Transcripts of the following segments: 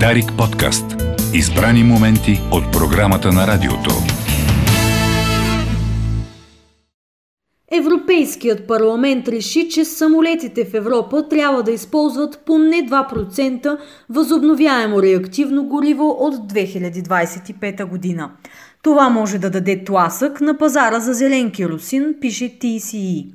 Дарик подкаст. Избрани моменти от програмата на радиото. Европейският парламент реши, че самолетите в Европа трябва да използват поне 2% възобновяемо реактивно гориво от 2025 година. Това може да даде тласък на пазара за зелен керосин, пише TCE.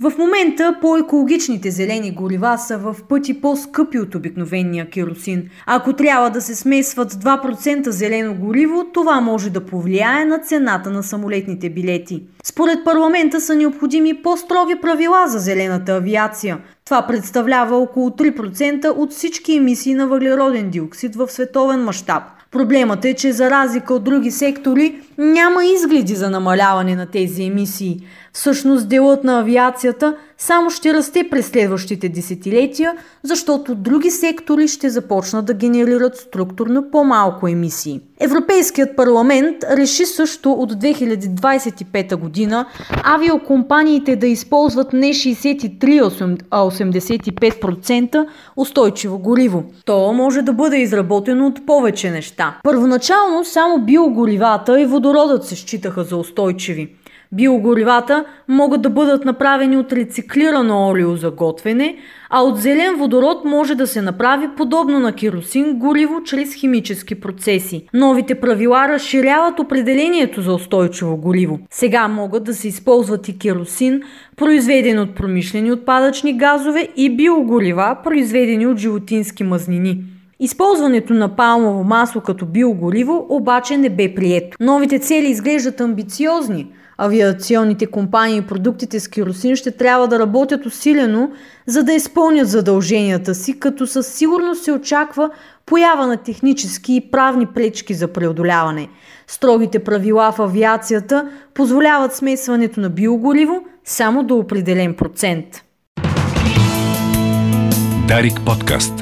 В момента по-екологичните зелени горива са в пъти по-скъпи от обикновения керосин. Ако трябва да се смесват 2% зелено гориво, това може да повлияе на цената на самолетните билети. Според парламента са необходими по-строги правила за зелената авиация. Това представлява около 3% от всички емисии на въглероден диоксид в световен мащаб. Проблемът е, че за разлика от други сектори няма изгледи за намаляване на тези емисии. Всъщност делът на авиацията само ще расте през следващите десетилетия, защото други сектори ще започнат да генерират структурно по-малко емисии. Европейският парламент реши също от 2025 година авиокомпаниите да използват не 63, а 85% устойчиво гориво. То може да бъде изработено от повече неща. Първоначално само биогоривата и водородът се считаха за устойчиви. Биогоривата могат да бъдат направени от рециклирано олио за готвене, а от зелен водород може да се направи подобно на керосин гориво чрез химически процеси. Новите правила разширяват определението за устойчиво гориво. Сега могат да се използват и керосин, произведен от промишлени отпадъчни газове и биогорива, произведени от животински мазнини. Използването на палмово масло като биогориво обаче не бе прието. Новите цели изглеждат амбициозни – авиационните компании и продуктите с керосин ще трябва да работят усилено, за да изпълнят задълженията си, като със сигурност се очаква поява на технически и правни пречки за преодоляване. Строгите правила в авиацията позволяват смесването на биогориво само до определен процент. Дарик подкаст.